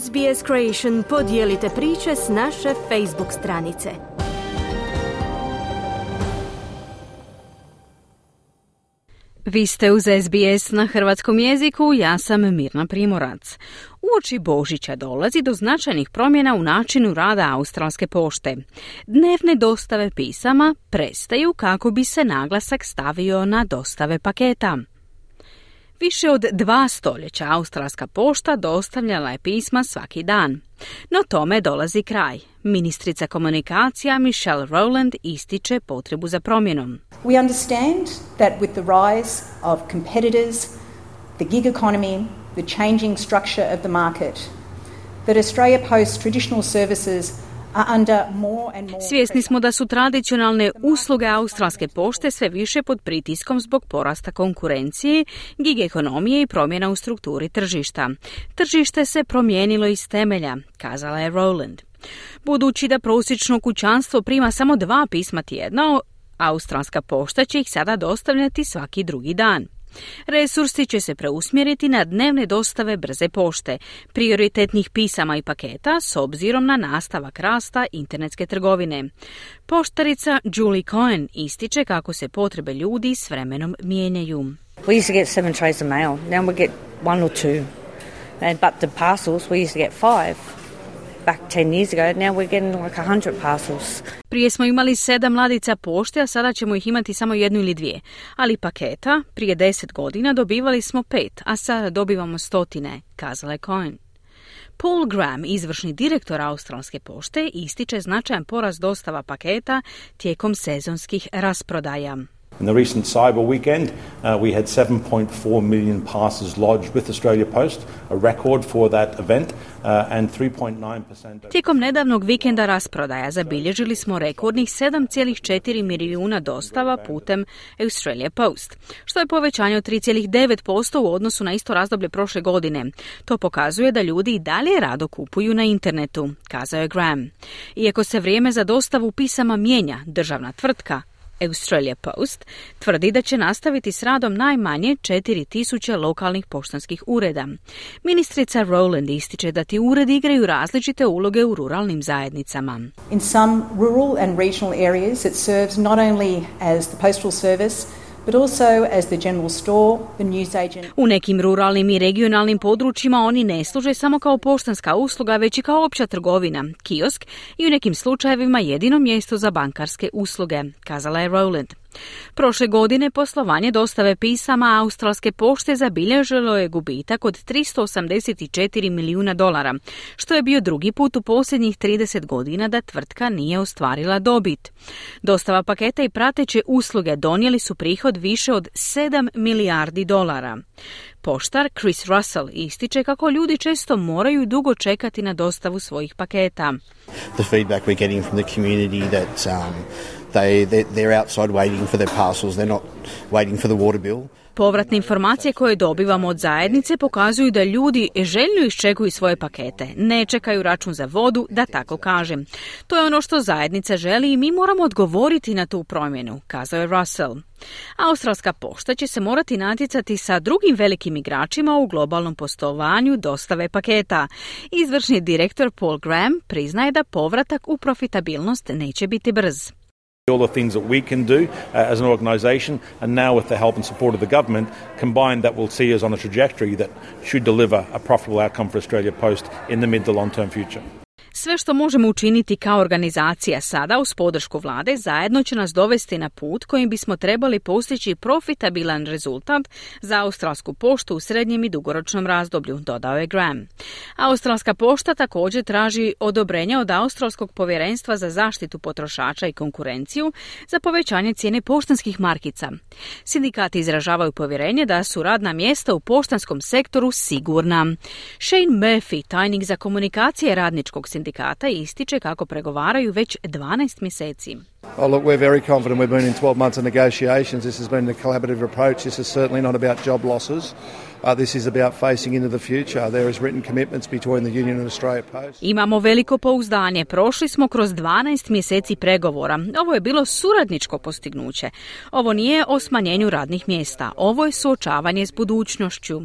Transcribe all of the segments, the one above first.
SBS Creation podijelite priče s naše Facebook stranice. Vi ste uz SBS na hrvatskom jeziku, ja sam Mirna Primorac. Uoči Božića dolazi do značajnih promjena u načinu rada Australske pošte. Dnevne dostave pisama prestaju kako bi se naglasak stavio na dostave paketa. Više od dva stoljeća Australska pošta dostavljala je pisma svaki dan. No tome dolazi kraj. Ministrica komunikacija Michelle Rowland ističe potrebu za promjenom. We understand that with the rise of competitors, the gig economy, the changing structure of the market, that Australia Post traditional services Svjesni smo da su tradicionalne usluge australske pošte sve više pod pritiskom zbog porasta konkurencije, gig ekonomije i promjena u strukturi tržišta. Tržište se promijenilo iz temelja, kazala je Rowland. Budući da prosječno kućanstvo prima samo dva pisma tjedno, australska pošta će ih sada dostavljati svaki drugi dan. Resursi će se preusmjeriti na dnevne dostave brze pošte, prioritetnih pisama i paketa s obzirom na nastavak rasta internetske trgovine. Poštarica Julie Cohen ističe kako se potrebe ljudi s vremenom mijenjaju. We get seven trays of mail. Now we get one or two. And, but the parcels, we used to get five back 10 years ago, now we're getting like 100 parcels. Prije smo imali sedam mladica pošte, a sada ćemo ih imati samo jednu ili dvije. Ali paketa, prije deset godina dobivali smo pet, a sada dobivamo stotine, kazala je Cohen. Paul Graham, izvršni direktor Australske pošte, ističe značajan porast dostava paketa tijekom sezonskih rasprodaja. In the recent cyber weekend, uh, we had 7.4 million parcels lodged with Australia Post, a record for that event, uh, and 3.9%. Tijekom nedavnog vikenda rasprodaja zabilježili smo rekordnih 7,4 milijuna dostava putem Australia Post, što je povećanje od 3,9% u odnosu na isto razdoblje prošle godine. To pokazuje da ljudi i dalje rado kupuju na internetu, kazao je Graham. Iako se vrijeme za dostavu pisama mijenja, državna tvrtka Australia Post tvrdi da će nastaviti s radom najmanje 4000 lokalnih poštanskih ureda. Ministrica Rowland ističe da ti uredi igraju različite uloge u ruralnim zajednicama. In some rural and regional areas it serves not only as the postal service U nekim ruralnim i regionalnim područjima oni ne služe samo kao poštanska usluga, već i kao opća trgovina, kiosk i u nekim slučajevima jedino mjesto za bankarske usluge, kazala je Rowland. Prošle godine poslovanje dostave pisama Australske pošte zabilježilo je gubitak od 384 milijuna dolara, što je bio drugi put u posljednjih 30 godina da tvrtka nije ostvarila dobit. Dostava paketa i prateće usluge donijeli su prihod više od 7 milijardi dolara. Poštar Chris Russell ističe kako ljudi često moraju dugo čekati na dostavu svojih paketa. The feedback we're getting from the community that um, they, they're outside waiting for their parcels, they're not waiting for the water bill. Povratne informacije koje dobivamo od zajednice pokazuju da ljudi željno iščekuju svoje pakete, ne čekaju račun za vodu, da tako kažem. To je ono što zajednica želi i mi moramo odgovoriti na tu promjenu, kazao je Russell. Australska pošta će se morati natjecati sa drugim velikim igračima u globalnom postovanju dostave paketa. Izvršni direktor Paul Graham priznaje da povratak u profitabilnost neće biti brz. All the things that we can do uh, as an organisation, and now with the help and support of the government, combined that will see us on a trajectory that should deliver a profitable outcome for Australia Post in the mid to long term future. Sve što možemo učiniti kao organizacija sada uz podršku vlade zajedno će nas dovesti na put kojim bismo trebali postići profitabilan rezultat za australsku poštu u srednjem i dugoročnom razdoblju, dodao je Graham. Australska pošta također traži odobrenje od Australskog povjerenstva za zaštitu potrošača i konkurenciju za povećanje cijene poštanskih markica. Sindikati izražavaju povjerenje da su radna mjesta u poštanskom sektoru sigurna. Shane Murphy, tajnik za komunikacije radničkog sindikata, sindikata ističe kako pregovaraju već 12 mjeseci. Oh, look, we're very confident. We've been in 12 months of negotiations. This has been a collaborative approach. This is certainly not about job losses. Uh, this is about facing into the future. There is written commitments between the union and Australia Post. Imamo veliko pouzdanje. Prošli smo kroz 12 mjeseci pregovora. Ovo je bilo suradničko postignuće. Ovo nije o smanjenju radnih mjesta. Ovo je suočavanje s budućnošću.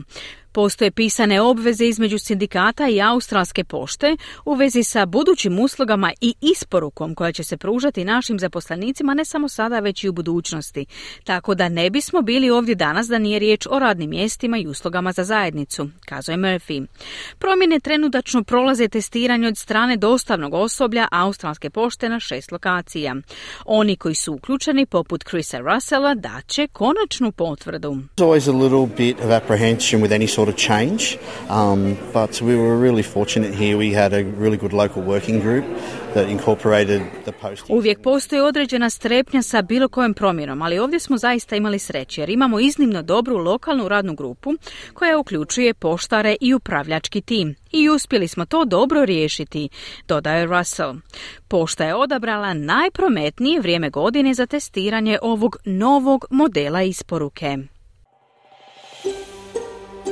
Postoje pisane obveze između sindikata i australske pošte u vezi sa budućim uslugama i isporukom koja će se pružati našim zaposlenicima ne samo sada već i u budućnosti. Tako da ne bismo bili ovdje danas da nije riječ o radnim mjestima i uslugama za zajednicu, kazuje Murphy. Promjene trenutačno prolaze testiranje od strane dostavnog osoblja australske pošte na šest lokacija. Oni koji su uključeni poput Chrisa Russella daće konačnu potvrdu. Sort of change, um, but we were really fortunate here. We had a really good local working group that incorporated the. Uvijek postoji određena strepnja sa bilo kojom promjenom, ali ovdje smo zaista imali sreće jer imamo iznimno dobru lokalnu radnu grupu koja uključuje poštare i upravljački tim. I uspjeli smo to dobro riješiti, dodaje Russell. Pošta je odabrala najprometnije vrijeme godine za testiranje ovog novog modela isporuke.